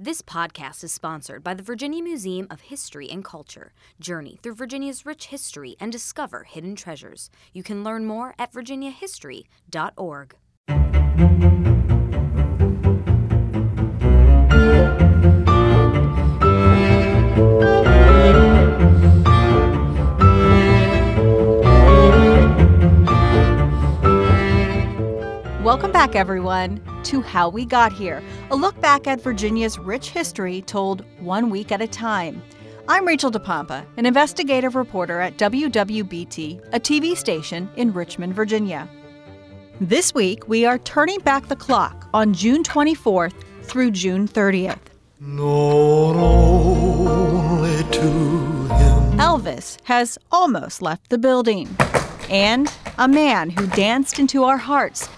This podcast is sponsored by the Virginia Museum of History and Culture. Journey through Virginia's rich history and discover hidden treasures. You can learn more at virginiahistory.org. Welcome back, everyone, to How We Got Here, a look back at Virginia's rich history told one week at a time. I'm Rachel DePompa, an investigative reporter at WWBT, a TV station in Richmond, Virginia. This week, we are turning back the clock on June 24th through June 30th. Known only to him. Elvis has almost left the building. And a man who danced into our hearts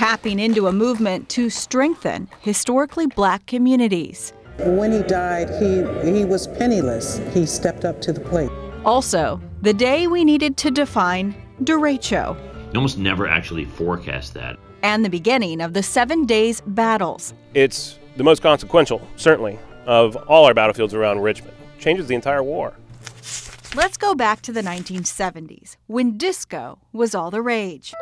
tapping into a movement to strengthen historically black communities. When he died, he, he was penniless. He stepped up to the plate. Also, the day we needed to define derecho. You almost never actually forecast that. And the beginning of the Seven Days Battles. It's the most consequential, certainly, of all our battlefields around Richmond. Changes the entire war. Let's go back to the 1970s, when disco was all the rage.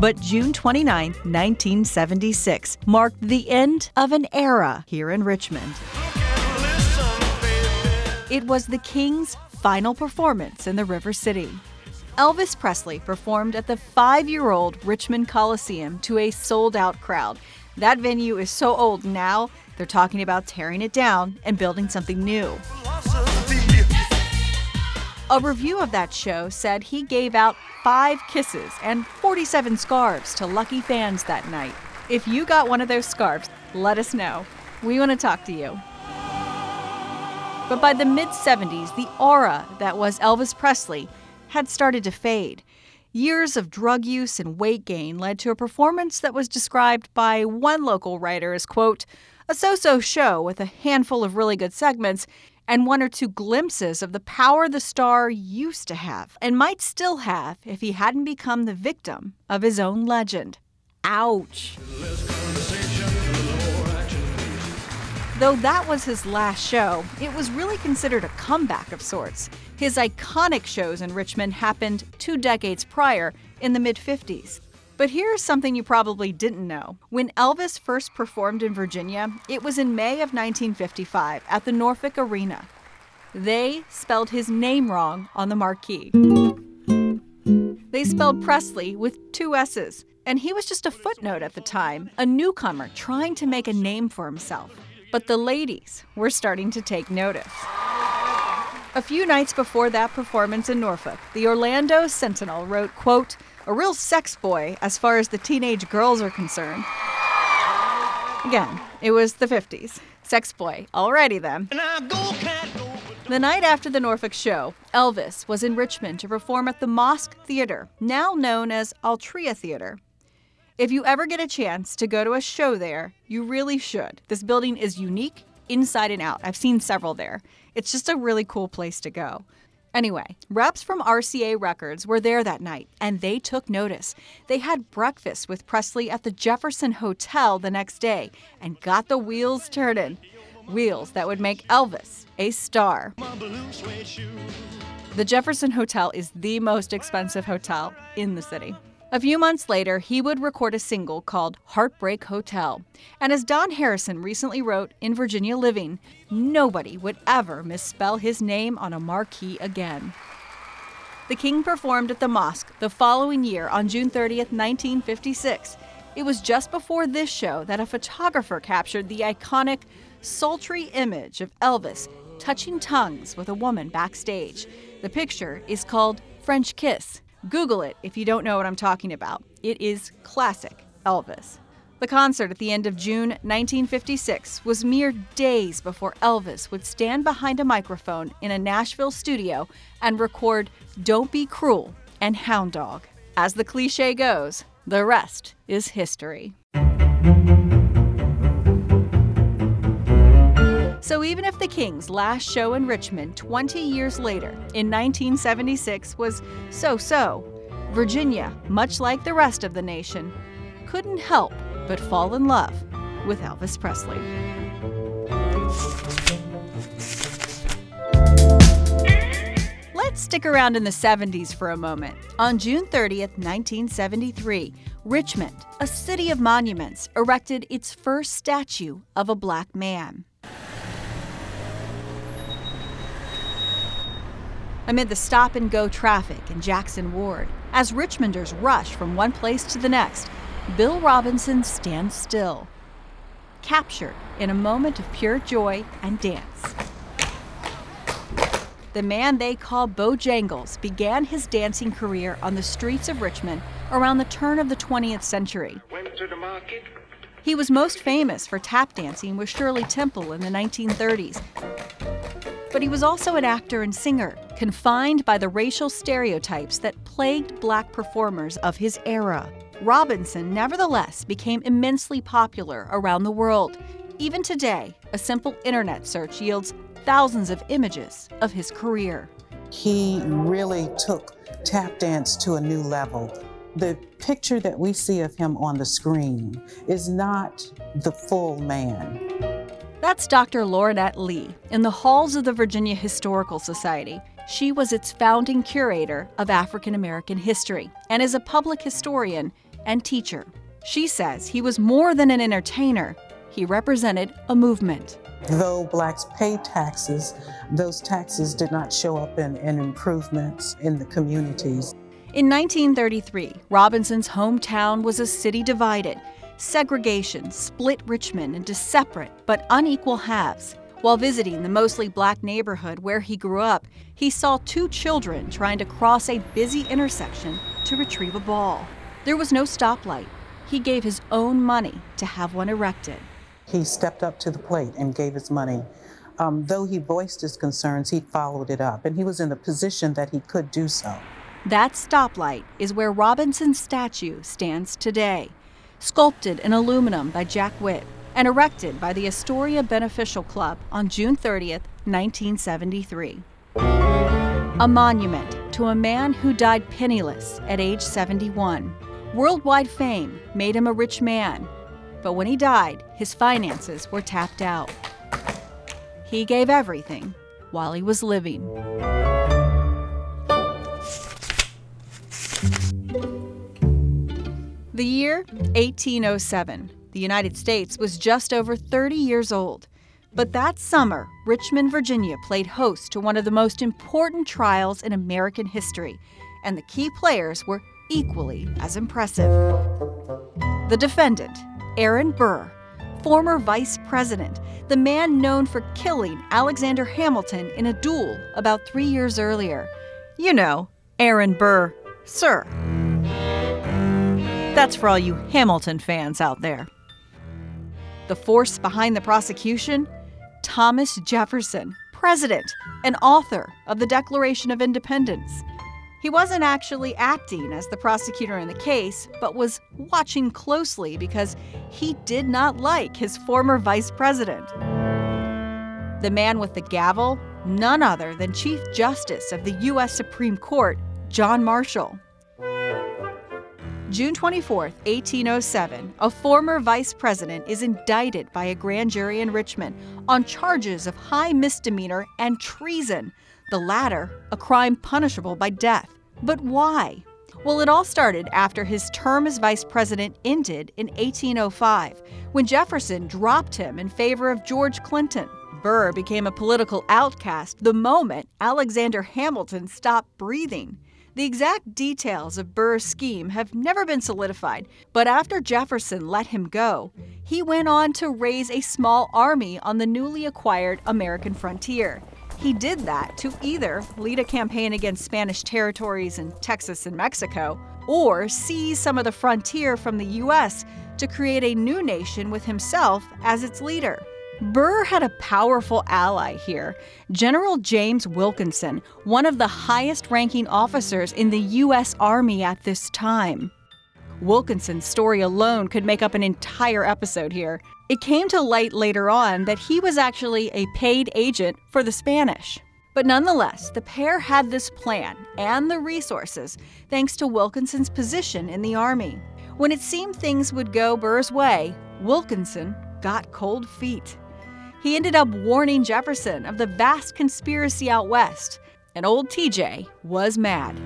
But June 29, 1976, marked the end of an era here in Richmond. It was the King's final performance in the River City. Elvis Presley performed at the five year old Richmond Coliseum to a sold out crowd. That venue is so old now, they're talking about tearing it down and building something new. A review of that show said he gave out five kisses and 47 scarves to lucky fans that night. If you got one of those scarves, let us know. We want to talk to you. But by the mid 70s, the aura that was Elvis Presley had started to fade. Years of drug use and weight gain led to a performance that was described by one local writer as, quote, a so so show with a handful of really good segments and one or two glimpses of the power the star used to have and might still have if he hadn't become the victim of his own legend. Ouch. Though that was his last show, it was really considered a comeback of sorts. His iconic shows in Richmond happened two decades prior in the mid 50s. But here's something you probably didn't know. When Elvis first performed in Virginia, it was in May of 1955 at the Norfolk Arena. They spelled his name wrong on the marquee. They spelled Presley with two S's, and he was just a footnote at the time, a newcomer trying to make a name for himself. But the ladies were starting to take notice. A few nights before that performance in Norfolk, the Orlando Sentinel wrote, quote, a real sex boy as far as the teenage girls are concerned. Again, it was the 50s. Sex boy. Alrighty then. The night after the Norfolk show, Elvis was in Richmond to perform at the Mosque Theater, now known as Altria Theater. If you ever get a chance to go to a show there, you really should. This building is unique inside and out. I've seen several there. It's just a really cool place to go. Anyway, reps from RCA Records were there that night, and they took notice. They had breakfast with Presley at the Jefferson Hotel the next day and got the wheels turning. Wheels that would make Elvis a star. The Jefferson Hotel is the most expensive hotel in the city. A few months later, he would record a single called Heartbreak Hotel. And as Don Harrison recently wrote in Virginia Living, nobody would ever misspell his name on a marquee again. The King performed at the mosque the following year on June 30th, 1956. It was just before this show that a photographer captured the iconic, sultry image of Elvis touching tongues with a woman backstage. The picture is called French Kiss. Google it if you don't know what I'm talking about. It is classic Elvis. The concert at the end of June 1956 was mere days before Elvis would stand behind a microphone in a Nashville studio and record Don't Be Cruel and Hound Dog. As the cliche goes, the rest is history. So even if the King's last show in Richmond 20 years later, in 1976, was so so, Virginia, much like the rest of the nation, couldn't help but fall in love with Elvis Presley. Let's stick around in the 70s for a moment. On June 30th, 1973, Richmond, a city of monuments, erected its first statue of a black man. Amid the stop and go traffic in Jackson Ward, as Richmonders rush from one place to the next, Bill Robinson stands still, captured in a moment of pure joy and dance. The man they call Bojangles began his dancing career on the streets of Richmond around the turn of the 20th century. He was most famous for tap dancing with Shirley Temple in the 1930s. But he was also an actor and singer, confined by the racial stereotypes that plagued black performers of his era. Robinson, nevertheless, became immensely popular around the world. Even today, a simple internet search yields thousands of images of his career. He really took tap dance to a new level. The picture that we see of him on the screen is not the full man. That's Dr. Lauranett Lee in the halls of the Virginia Historical Society. She was its founding curator of African American history and is a public historian and teacher. She says he was more than an entertainer, he represented a movement. Though blacks paid taxes, those taxes did not show up in, in improvements in the communities. In 1933, Robinson's hometown was a city divided. Segregation split Richmond into separate but unequal halves. While visiting the mostly black neighborhood where he grew up, he saw two children trying to cross a busy intersection to retrieve a ball. There was no stoplight. He gave his own money to have one erected he stepped up to the plate and gave his money. Um, though he voiced his concerns, he followed it up, and he was in a position that he could do so. That stoplight is where Robinson's statue stands today, sculpted in aluminum by Jack Witt and erected by the Astoria Beneficial Club on June 30th, 1973. A monument to a man who died penniless at age 71. Worldwide fame made him a rich man but when he died, his finances were tapped out. He gave everything while he was living. The year 1807. The United States was just over 30 years old. But that summer, Richmond, Virginia played host to one of the most important trials in American history, and the key players were equally as impressive. The defendant, Aaron Burr, former vice president, the man known for killing Alexander Hamilton in a duel about three years earlier. You know, Aaron Burr, sir. That's for all you Hamilton fans out there. The force behind the prosecution? Thomas Jefferson, president and author of the Declaration of Independence. He wasn't actually acting as the prosecutor in the case, but was watching closely because he did not like his former vice president. The man with the gavel, none other than Chief Justice of the U.S. Supreme Court, John Marshall. June 24, 1807, a former vice president is indicted by a grand jury in Richmond on charges of high misdemeanor and treason the latter, a crime punishable by death. But why? Well, it all started after his term as vice president ended in 1805, when Jefferson dropped him in favor of George Clinton. Burr became a political outcast the moment Alexander Hamilton stopped breathing. The exact details of Burr's scheme have never been solidified, but after Jefferson let him go, he went on to raise a small army on the newly acquired American frontier. He did that to either lead a campaign against Spanish territories in Texas and Mexico, or seize some of the frontier from the U.S. to create a new nation with himself as its leader. Burr had a powerful ally here General James Wilkinson, one of the highest ranking officers in the U.S. Army at this time. Wilkinson's story alone could make up an entire episode here. It came to light later on that he was actually a paid agent for the Spanish. But nonetheless, the pair had this plan and the resources thanks to Wilkinson's position in the Army. When it seemed things would go Burr's way, Wilkinson got cold feet. He ended up warning Jefferson of the vast conspiracy out west, and old TJ was mad.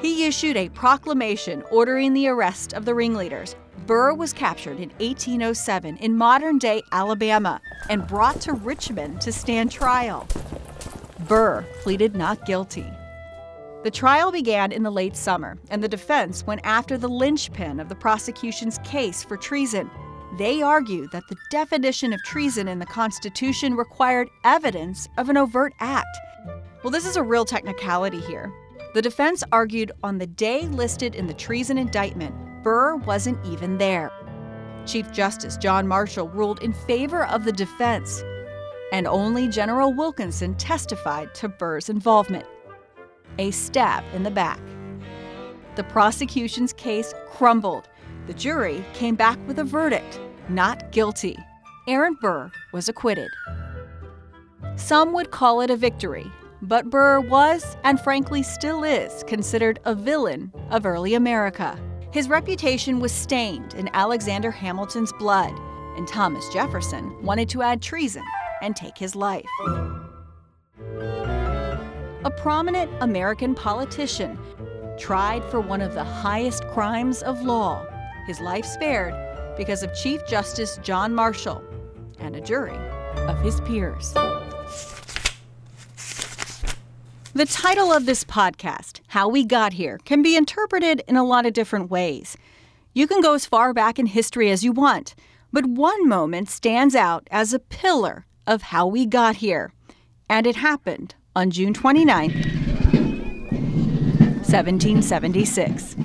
He issued a proclamation ordering the arrest of the ringleaders. Burr was captured in 1807 in modern day Alabama and brought to Richmond to stand trial. Burr pleaded not guilty. The trial began in the late summer, and the defense went after the linchpin of the prosecution's case for treason. They argued that the definition of treason in the Constitution required evidence of an overt act. Well, this is a real technicality here. The defense argued on the day listed in the treason indictment, Burr wasn't even there. Chief Justice John Marshall ruled in favor of the defense, and only General Wilkinson testified to Burr's involvement. A stab in the back. The prosecution's case crumbled. The jury came back with a verdict not guilty. Aaron Burr was acquitted. Some would call it a victory, but Burr was, and frankly still is, considered a villain of early America. His reputation was stained in Alexander Hamilton's blood, and Thomas Jefferson wanted to add treason and take his life. A prominent American politician tried for one of the highest crimes of law, his life spared because of Chief Justice John Marshall and a jury of his peers. The title of this podcast, How We Got Here, can be interpreted in a lot of different ways. You can go as far back in history as you want, but one moment stands out as a pillar of how we got here. And it happened on June 29, 1776.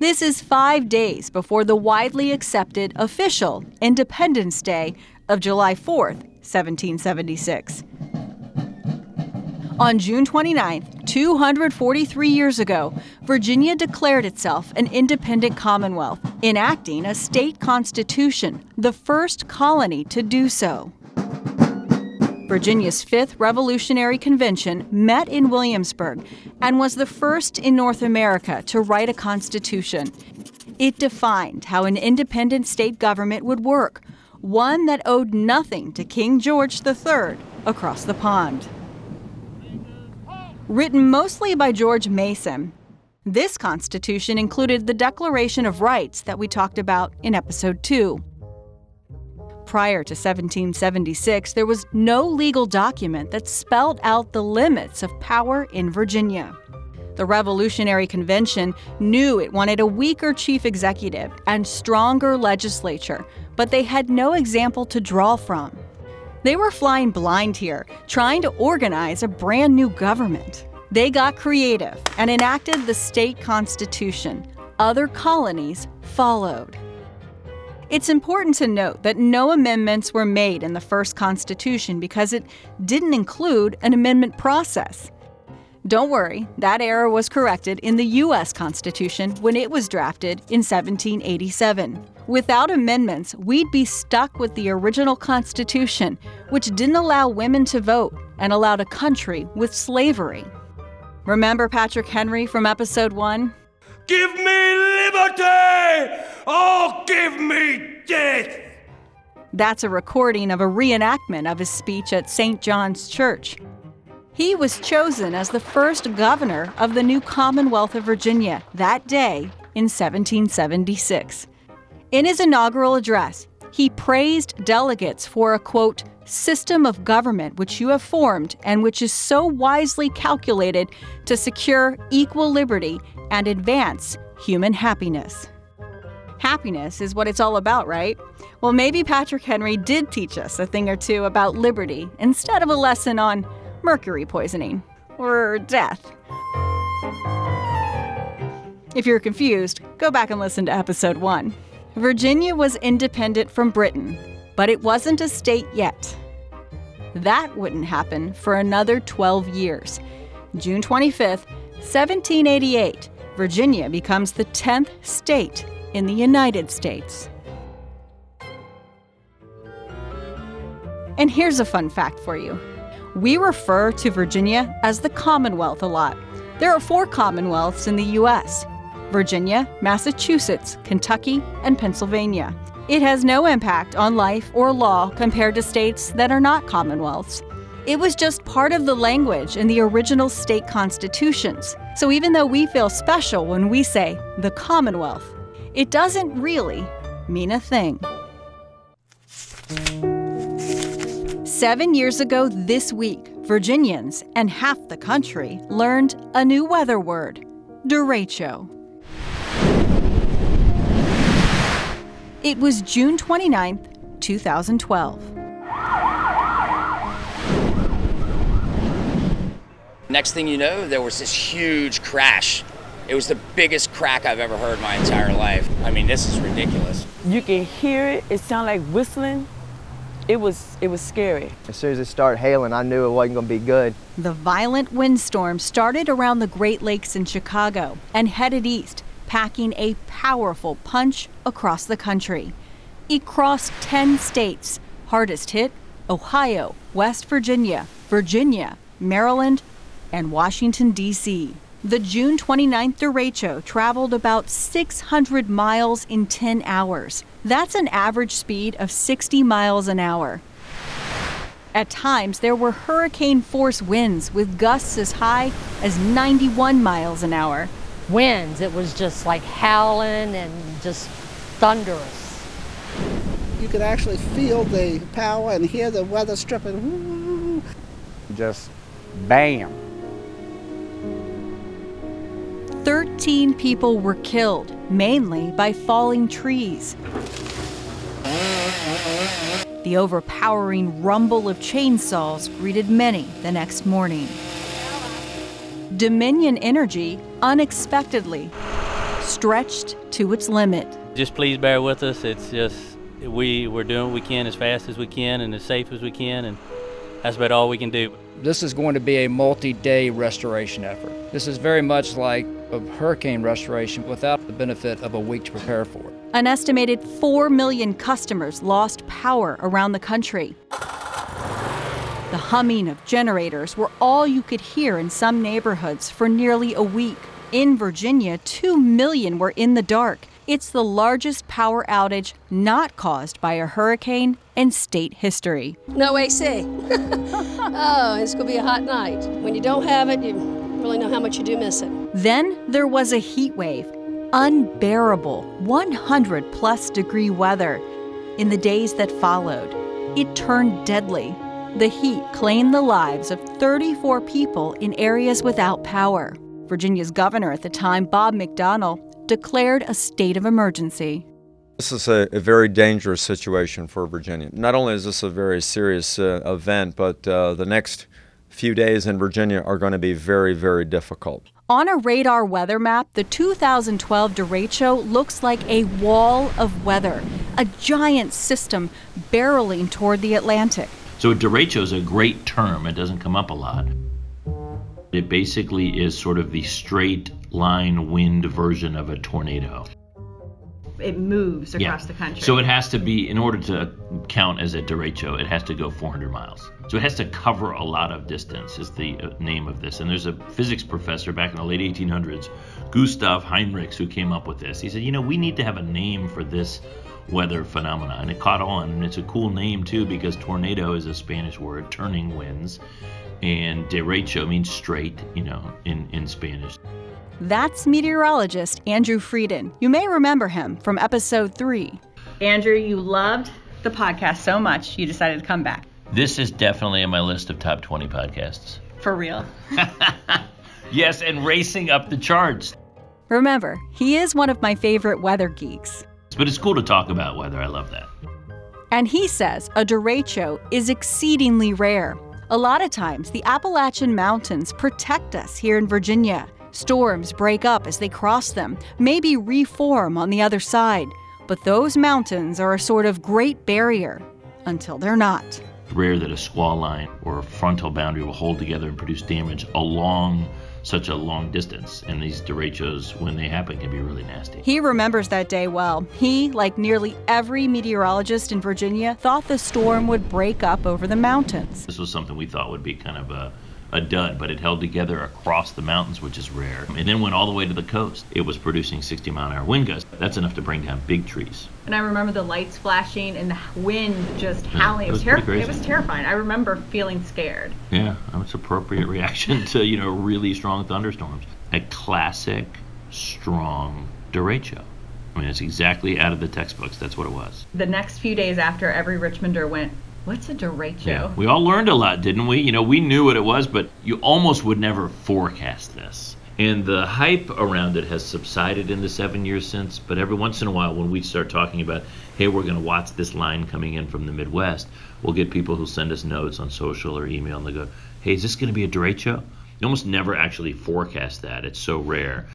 This is five days before the widely accepted official Independence Day of July 4th, 1776. On June 29th, 243 years ago, Virginia declared itself an independent commonwealth, enacting a state constitution, the first colony to do so. Virginia's Fifth Revolutionary Convention met in Williamsburg and was the first in North America to write a constitution. It defined how an independent state government would work, one that owed nothing to King George III across the pond. Written mostly by George Mason, this Constitution included the Declaration of Rights that we talked about in Episode 2. Prior to 1776, there was no legal document that spelled out the limits of power in Virginia. The Revolutionary Convention knew it wanted a weaker chief executive and stronger legislature, but they had no example to draw from. They were flying blind here, trying to organize a brand new government. They got creative and enacted the state constitution. Other colonies followed. It's important to note that no amendments were made in the first Constitution because it didn't include an amendment process. Don't worry, that error was corrected in the U.S. Constitution when it was drafted in 1787. Without amendments, we'd be stuck with the original Constitution, which didn't allow women to vote and allowed a country with slavery. Remember Patrick Henry from episode 1? Give me liberty! Oh, give me death! That's a recording of a reenactment of his speech at St. John's Church. He was chosen as the first governor of the new Commonwealth of Virginia that day in 1776. In his inaugural address, he praised delegates for a quote, system of government which you have formed and which is so wisely calculated to secure equal liberty and advance human happiness. Happiness is what it's all about, right? Well, maybe Patrick Henry did teach us a thing or two about liberty instead of a lesson on mercury poisoning or death. If you're confused, go back and listen to episode 1. Virginia was independent from Britain, but it wasn't a state yet. That wouldn't happen for another 12 years. June 25th, 1788, Virginia becomes the 10th state in the United States. And here's a fun fact for you we refer to Virginia as the Commonwealth a lot. There are four Commonwealths in the U.S. Virginia, Massachusetts, Kentucky, and Pennsylvania. It has no impact on life or law compared to states that are not commonwealths. It was just part of the language in the original state constitutions. So even though we feel special when we say the Commonwealth, it doesn't really mean a thing. Seven years ago this week, Virginians and half the country learned a new weather word derecho. It was June 29th, 2012. Next thing you know, there was this huge crash. It was the biggest crack I've ever heard in my entire life. I mean, this is ridiculous. You can hear it. It sounded like whistling. It was it was scary. As soon as it started hailing, I knew it wasn't going to be good. The violent windstorm started around the Great Lakes in Chicago and headed east, packing a powerful punch across the country. It crossed 10 states, hardest hit Ohio, West Virginia, Virginia, Maryland, and Washington, D.C. The June 29th derecho traveled about 600 miles in 10 hours. That's an average speed of 60 miles an hour. At times, there were hurricane force winds with gusts as high as 91 miles an hour. Winds, it was just like howling and just thunderous. You could actually feel the power and hear the weather stripping. Just bam. 13 people were killed, mainly by falling trees. The overpowering rumble of chainsaws greeted many the next morning. Dominion Energy unexpectedly stretched to its limit. Just please bear with us. It's just we we're doing what we can as fast as we can and as safe as we can, and that's about all we can do. This is going to be a multi-day restoration effort. This is very much like a hurricane restoration without the benefit of a week to prepare for it. An estimated 4 million customers lost power around the country. The humming of generators were all you could hear in some neighborhoods for nearly a week. In Virginia, 2 million were in the dark. It's the largest power outage not caused by a hurricane in state history. No AC. oh, it's going to be a hot night. When you don't have it, you really know how much you do miss it. Then there was a heat wave, unbearable 100 plus degree weather. In the days that followed, it turned deadly. The heat claimed the lives of 34 people in areas without power. Virginia's governor at the time, Bob McDonnell, declared a state of emergency. This is a, a, very dangerous situation for Virginia. Not only is this a very serious uh, event, but uh, the next few days in Virginia are going to be very, very difficult. On a radar weather map, the 2012 derecho looks like a wall of weather, a giant system barreling toward the Atlantic. So a derecho is a great term. It doesn't come up a lot. It basically is sort of the straight line wind version of a tornado. It moves across yeah. the country. So it has to be, in order to count as a derecho, it has to go 400 miles. So it has to cover a lot of distance, is the uh, name of this. And there's a physics professor back in the late 1800s, Gustav Heinrichs, who came up with this. He said, you know, we need to have a name for this weather phenomenon. And it caught on, and it's a cool name too because tornado is a Spanish word, turning winds, and derecho means straight, you know, in, in Spanish. That's meteorologist Andrew Freiden. You may remember him from episode three. Andrew, you loved the podcast so much, you decided to come back. This is definitely on my list of top 20 podcasts. For real? yes, and racing up the charts. Remember, he is one of my favorite weather geeks. But it's cool to talk about weather. I love that. And he says a derecho is exceedingly rare. A lot of times, the Appalachian Mountains protect us here in Virginia. Storms break up as they cross them, maybe reform on the other side. But those mountains are a sort of great barrier until they're not. Rare that a squall line or a frontal boundary will hold together and produce damage along such a long distance. And these derechos, when they happen, can be really nasty. He remembers that day well. He, like nearly every meteorologist in Virginia, thought the storm would break up over the mountains. This was something we thought would be kind of a a dud, but it held together across the mountains, which is rare. And then went all the way to the coast. It was producing 60 mile an hour wind gusts. That's enough to bring down big trees. And I remember the lights flashing and the wind just howling. it it was pretty. It was terrifying. I remember feeling scared. Yeah, that's appropriate reaction to you know really strong thunderstorms. A classic, strong derecho. I mean, it's exactly out of the textbooks. That's what it was. The next few days after, every Richmonder went, "What's a derecho?" Yeah, we all learned a lot, didn't we? You know, we knew what it was, but you almost would never forecast this. And the hype around it has subsided in the seven years since. But every once in a while, when we start talking about, hey, we're going to watch this line coming in from the Midwest, we'll get people who send us notes on social or email and they go, hey, is this going to be a derecho? You almost never actually forecast that. It's so rare.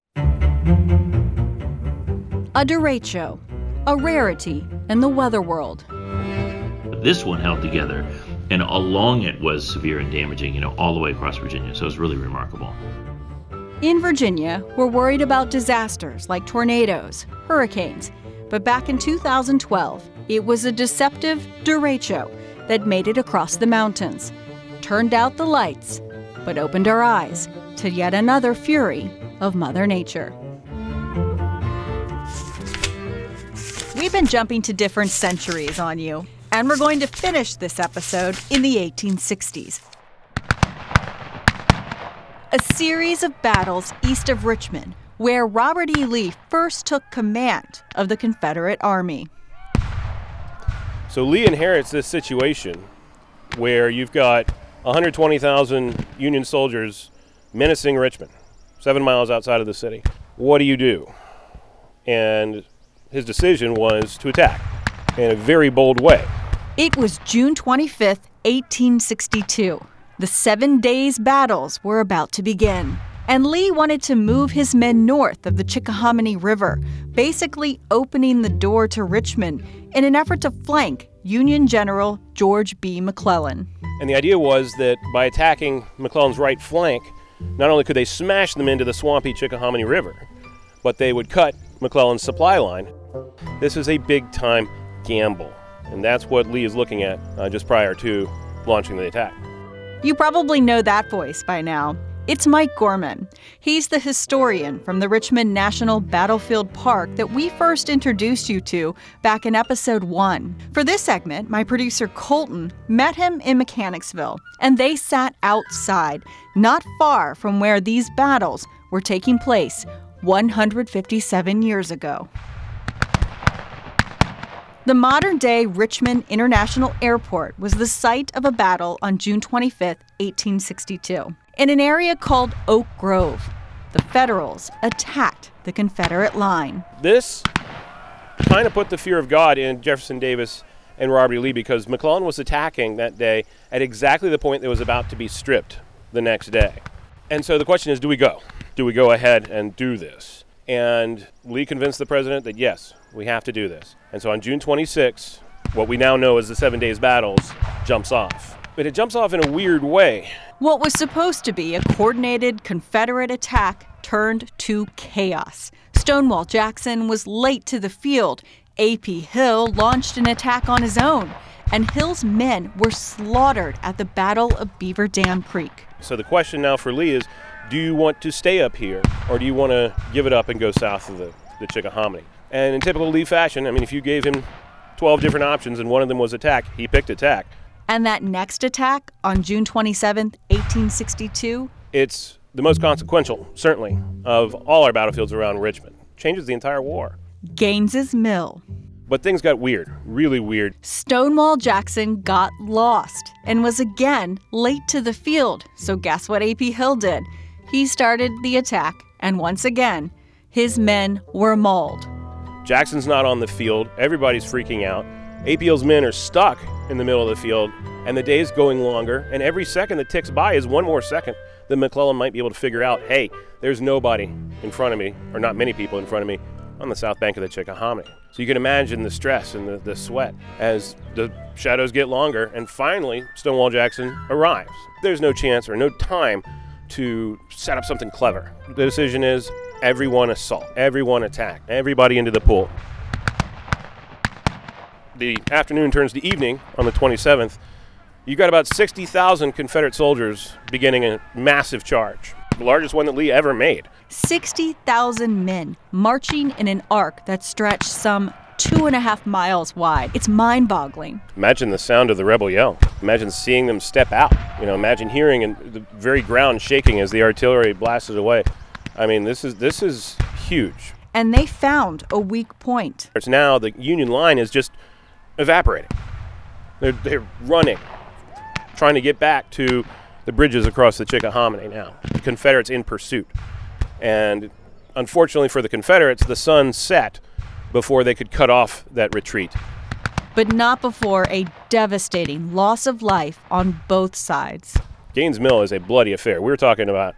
A derecho, a rarity in the weather world. This one held together, and along it was severe and damaging, you know, all the way across Virginia. So it's really remarkable. In Virginia, we're worried about disasters like tornadoes, hurricanes. But back in 2012, it was a deceptive derecho that made it across the mountains, turned out the lights, but opened our eyes to yet another fury of Mother Nature. We've been jumping to different centuries on you, and we're going to finish this episode in the 1860s. A series of battles east of Richmond, where Robert E. Lee first took command of the Confederate Army. So Lee inherits this situation where you've got 120,000 Union soldiers menacing Richmond, seven miles outside of the city. What do you do? And his decision was to attack in a very bold way. It was June 25th, 1862. The Seven Days battles were about to begin. And Lee wanted to move his men north of the Chickahominy River, basically opening the door to Richmond in an effort to flank Union General George B. McClellan. And the idea was that by attacking McClellan's right flank, not only could they smash them into the swampy Chickahominy River, but they would cut McClellan's supply line. This is a big time gamble, and that's what Lee is looking at uh, just prior to launching the attack. You probably know that voice by now. It's Mike Gorman. He's the historian from the Richmond National Battlefield Park that we first introduced you to back in episode one. For this segment, my producer Colton met him in Mechanicsville, and they sat outside, not far from where these battles were taking place 157 years ago. The modern day Richmond International Airport was the site of a battle on June 25, 1862. In an area called Oak Grove, the Federals attacked the Confederate line. This kind of put the fear of God in Jefferson Davis and Robert E. Lee because McClellan was attacking that day at exactly the point that was about to be stripped the next day. And so the question is do we go? Do we go ahead and do this? And Lee convinced the president that yes, we have to do this. And so on June 26, what we now know as the Seven Days Battles jumps off. But it jumps off in a weird way. What was supposed to be a coordinated Confederate attack turned to chaos. Stonewall Jackson was late to the field. A.P. Hill launched an attack on his own, and Hill's men were slaughtered at the Battle of Beaver Dam Creek. So the question now for Lee is do you want to stay up here or do you want to give it up and go south of the, the Chickahominy? And in typical Lee fashion, I mean, if you gave him 12 different options and one of them was attack, he picked attack. And that next attack on June 27, 1862, It's the most consequential, certainly, of all our battlefields around Richmond. Changes the entire war. Gaines's Mill. But things got weird, really weird. Stonewall Jackson got lost and was again late to the field. So, guess what A.P. Hill did? He started the attack, and once again, his men were mauled. Jackson's not on the field. Everybody's freaking out. A.P. Hill's men are stuck in the middle of the field, and the day is going longer. And every second that ticks by is one more second that McClellan might be able to figure out hey, there's nobody in front of me, or not many people in front of me, on the south bank of the Chickahominy. So you can imagine the stress and the, the sweat as the shadows get longer, and finally, Stonewall Jackson arrives. There's no chance or no time to set up something clever. The decision is everyone assault, everyone attack, everybody into the pool. The afternoon turns to evening on the 27th, You've got about 60,000 Confederate soldiers beginning a massive charge, the largest one that Lee ever made. 60,000 men marching in an arc that stretched some two and a half miles wide. It's mind boggling. Imagine the sound of the rebel yell. Imagine seeing them step out. You know, imagine hearing and the very ground shaking as the artillery blasted away. I mean, this is this is huge. And they found a weak point. It's now the Union line is just evaporating. They're, they're running, trying to get back to the bridges across the Chickahominy now. The Confederates in pursuit. And unfortunately for the Confederates, the sun set before they could cut off that retreat. But not before a devastating loss of life on both sides. Gaines Mill is a bloody affair. We are talking about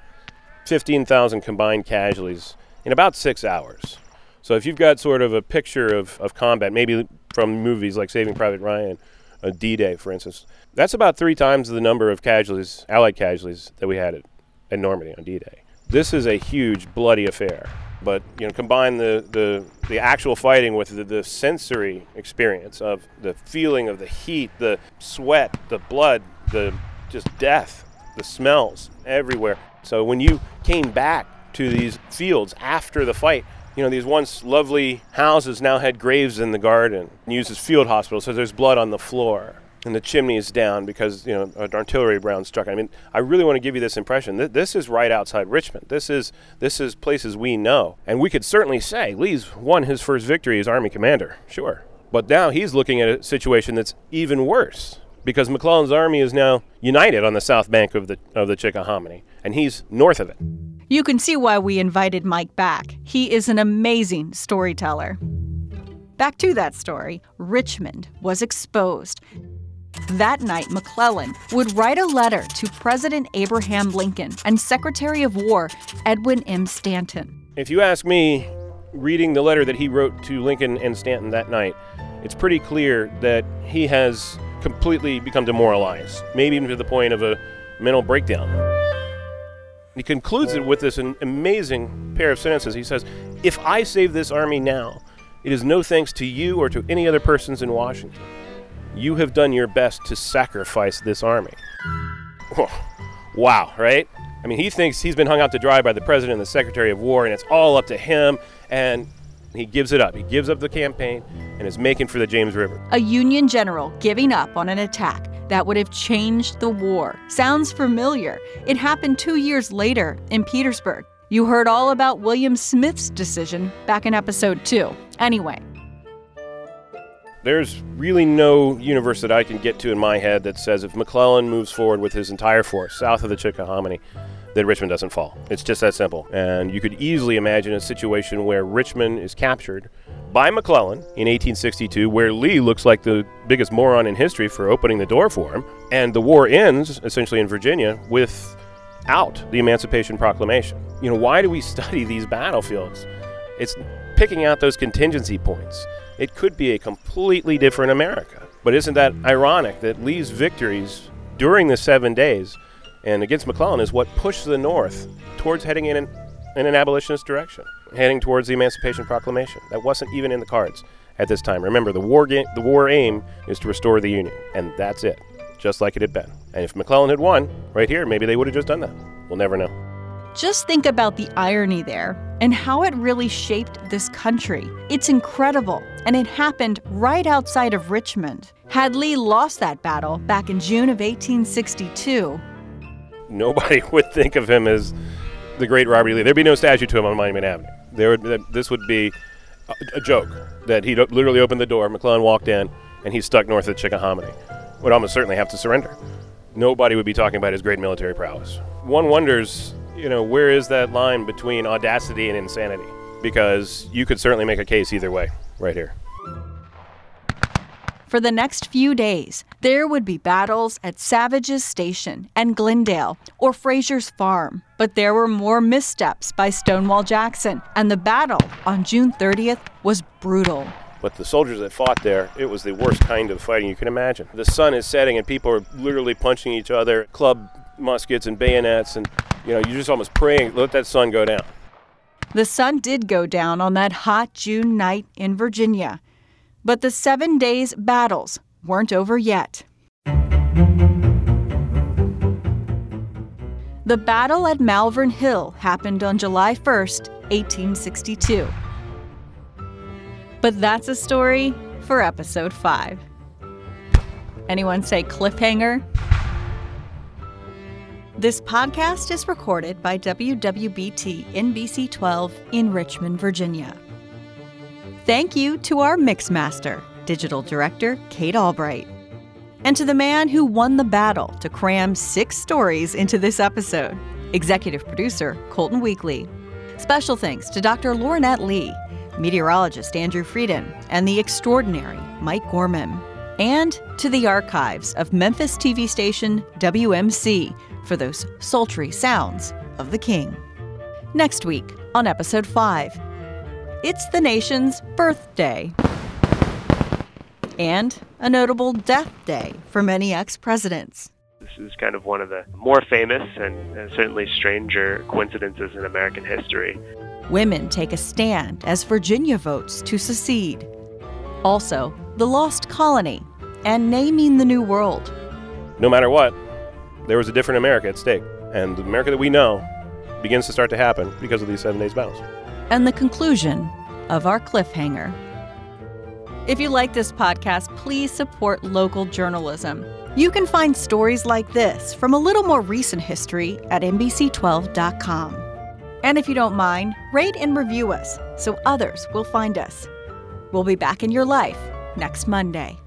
15,000 combined casualties in about six hours. So if you've got sort of a picture of, of combat, maybe from movies like Saving Private Ryan, a D-Day, for instance, that's about three times the number of casualties, Allied casualties, that we had at, at Normandy on D-Day. This is a huge, bloody affair. But you know, combine the, the, the actual fighting with the, the sensory experience of the feeling of the heat, the sweat, the blood, the just death, the smells everywhere. So when you came back to these fields after the fight, you know, these once lovely houses now had graves in the garden, used as field hospitals, so there's blood on the floor and the chimney is down because, you know, an artillery round struck. I mean, I really want to give you this impression. Th- this is right outside Richmond. This is this is places we know. And we could certainly say Lee's won his first victory as army commander. Sure. But now he's looking at a situation that's even worse because McClellan's army is now united on the south bank of the of the Chickahominy and he's north of it. You can see why we invited Mike back. He is an amazing storyteller. Back to that story Richmond was exposed. That night, McClellan would write a letter to President Abraham Lincoln and Secretary of War Edwin M. Stanton. If you ask me, reading the letter that he wrote to Lincoln and Stanton that night, it's pretty clear that he has completely become demoralized, maybe even to the point of a mental breakdown. He concludes it with this amazing pair of sentences. He says, If I save this army now, it is no thanks to you or to any other persons in Washington. You have done your best to sacrifice this army. wow, right? I mean, he thinks he's been hung out to dry by the president and the secretary of war, and it's all up to him, and he gives it up. He gives up the campaign and is making for the James River. A Union general giving up on an attack that would have changed the war. Sounds familiar. It happened two years later in Petersburg. You heard all about William Smith's decision back in episode two. Anyway, there's really no universe that I can get to in my head that says if McClellan moves forward with his entire force south of the Chickahominy, that Richmond doesn't fall. It's just that simple. And you could easily imagine a situation where Richmond is captured by McClellan in 1862, where Lee looks like the biggest moron in history for opening the door for him, and the war ends essentially in Virginia without the Emancipation Proclamation. You know, why do we study these battlefields? It's picking out those contingency points it could be a completely different America. But isn't that ironic that Lee's victories during the seven days and against McClellan is what pushed the North towards heading in an, in an abolitionist direction, heading towards the Emancipation Proclamation? That wasn't even in the cards at this time. Remember, the war, ga- the war aim is to restore the Union, and that's it, just like it had been. And if McClellan had won right here, maybe they would have just done that. We'll never know. Just think about the irony there and how it really shaped this country. It's incredible, and it happened right outside of Richmond. Had Lee lost that battle back in June of 1862, nobody would think of him as the great Robert E. Lee. There'd be no statue to him on Monument Avenue. There would, this would be a, a joke that he literally opened the door, McClellan walked in, and he's stuck north of Chickahominy. Would almost certainly have to surrender. Nobody would be talking about his great military prowess. One wonders you know, where is that line between audacity and insanity? Because you could certainly make a case either way, right here. For the next few days, there would be battles at Savage's Station and Glendale or Frazier's Farm. But there were more missteps by Stonewall Jackson, and the battle on June 30th was brutal. But the soldiers that fought there, it was the worst kind of fighting you can imagine. The sun is setting, and people are literally punching each other, club muskets and bayonets, and you know, you're just almost praying, let that sun go down. The sun did go down on that hot June night in Virginia, but the seven days' battles weren't over yet. The battle at Malvern Hill happened on July 1st, 1862. But that's a story for episode 5. Anyone say cliffhanger? This podcast is recorded by WWBT NBC 12 in Richmond, Virginia. Thank you to our Mixmaster, Digital Director Kate Albright, and to the man who won the battle to cram six stories into this episode, Executive Producer Colton Weekly. Special thanks to Dr. Lauranett Lee, meteorologist Andrew Freiden, and the extraordinary Mike Gorman, and to the archives of Memphis TV station WMC for those sultry sounds of the king. Next week on episode 5, it's the nation's birthday and a notable death day for many ex presidents. This is kind of one of the more famous and, and certainly stranger coincidences in American history. Women take a stand as Virginia votes to secede. Also, the lost colony and naming the new world. No matter what, there was a different America at stake. And the America that we know begins to start to happen because of these seven days battles. And the conclusion of our cliffhanger. If you like this podcast, please support local journalism. You can find stories like this from a little more recent history at NBC12.com. And if you don't mind, rate and review us so others will find us. We'll be back in your life next Monday.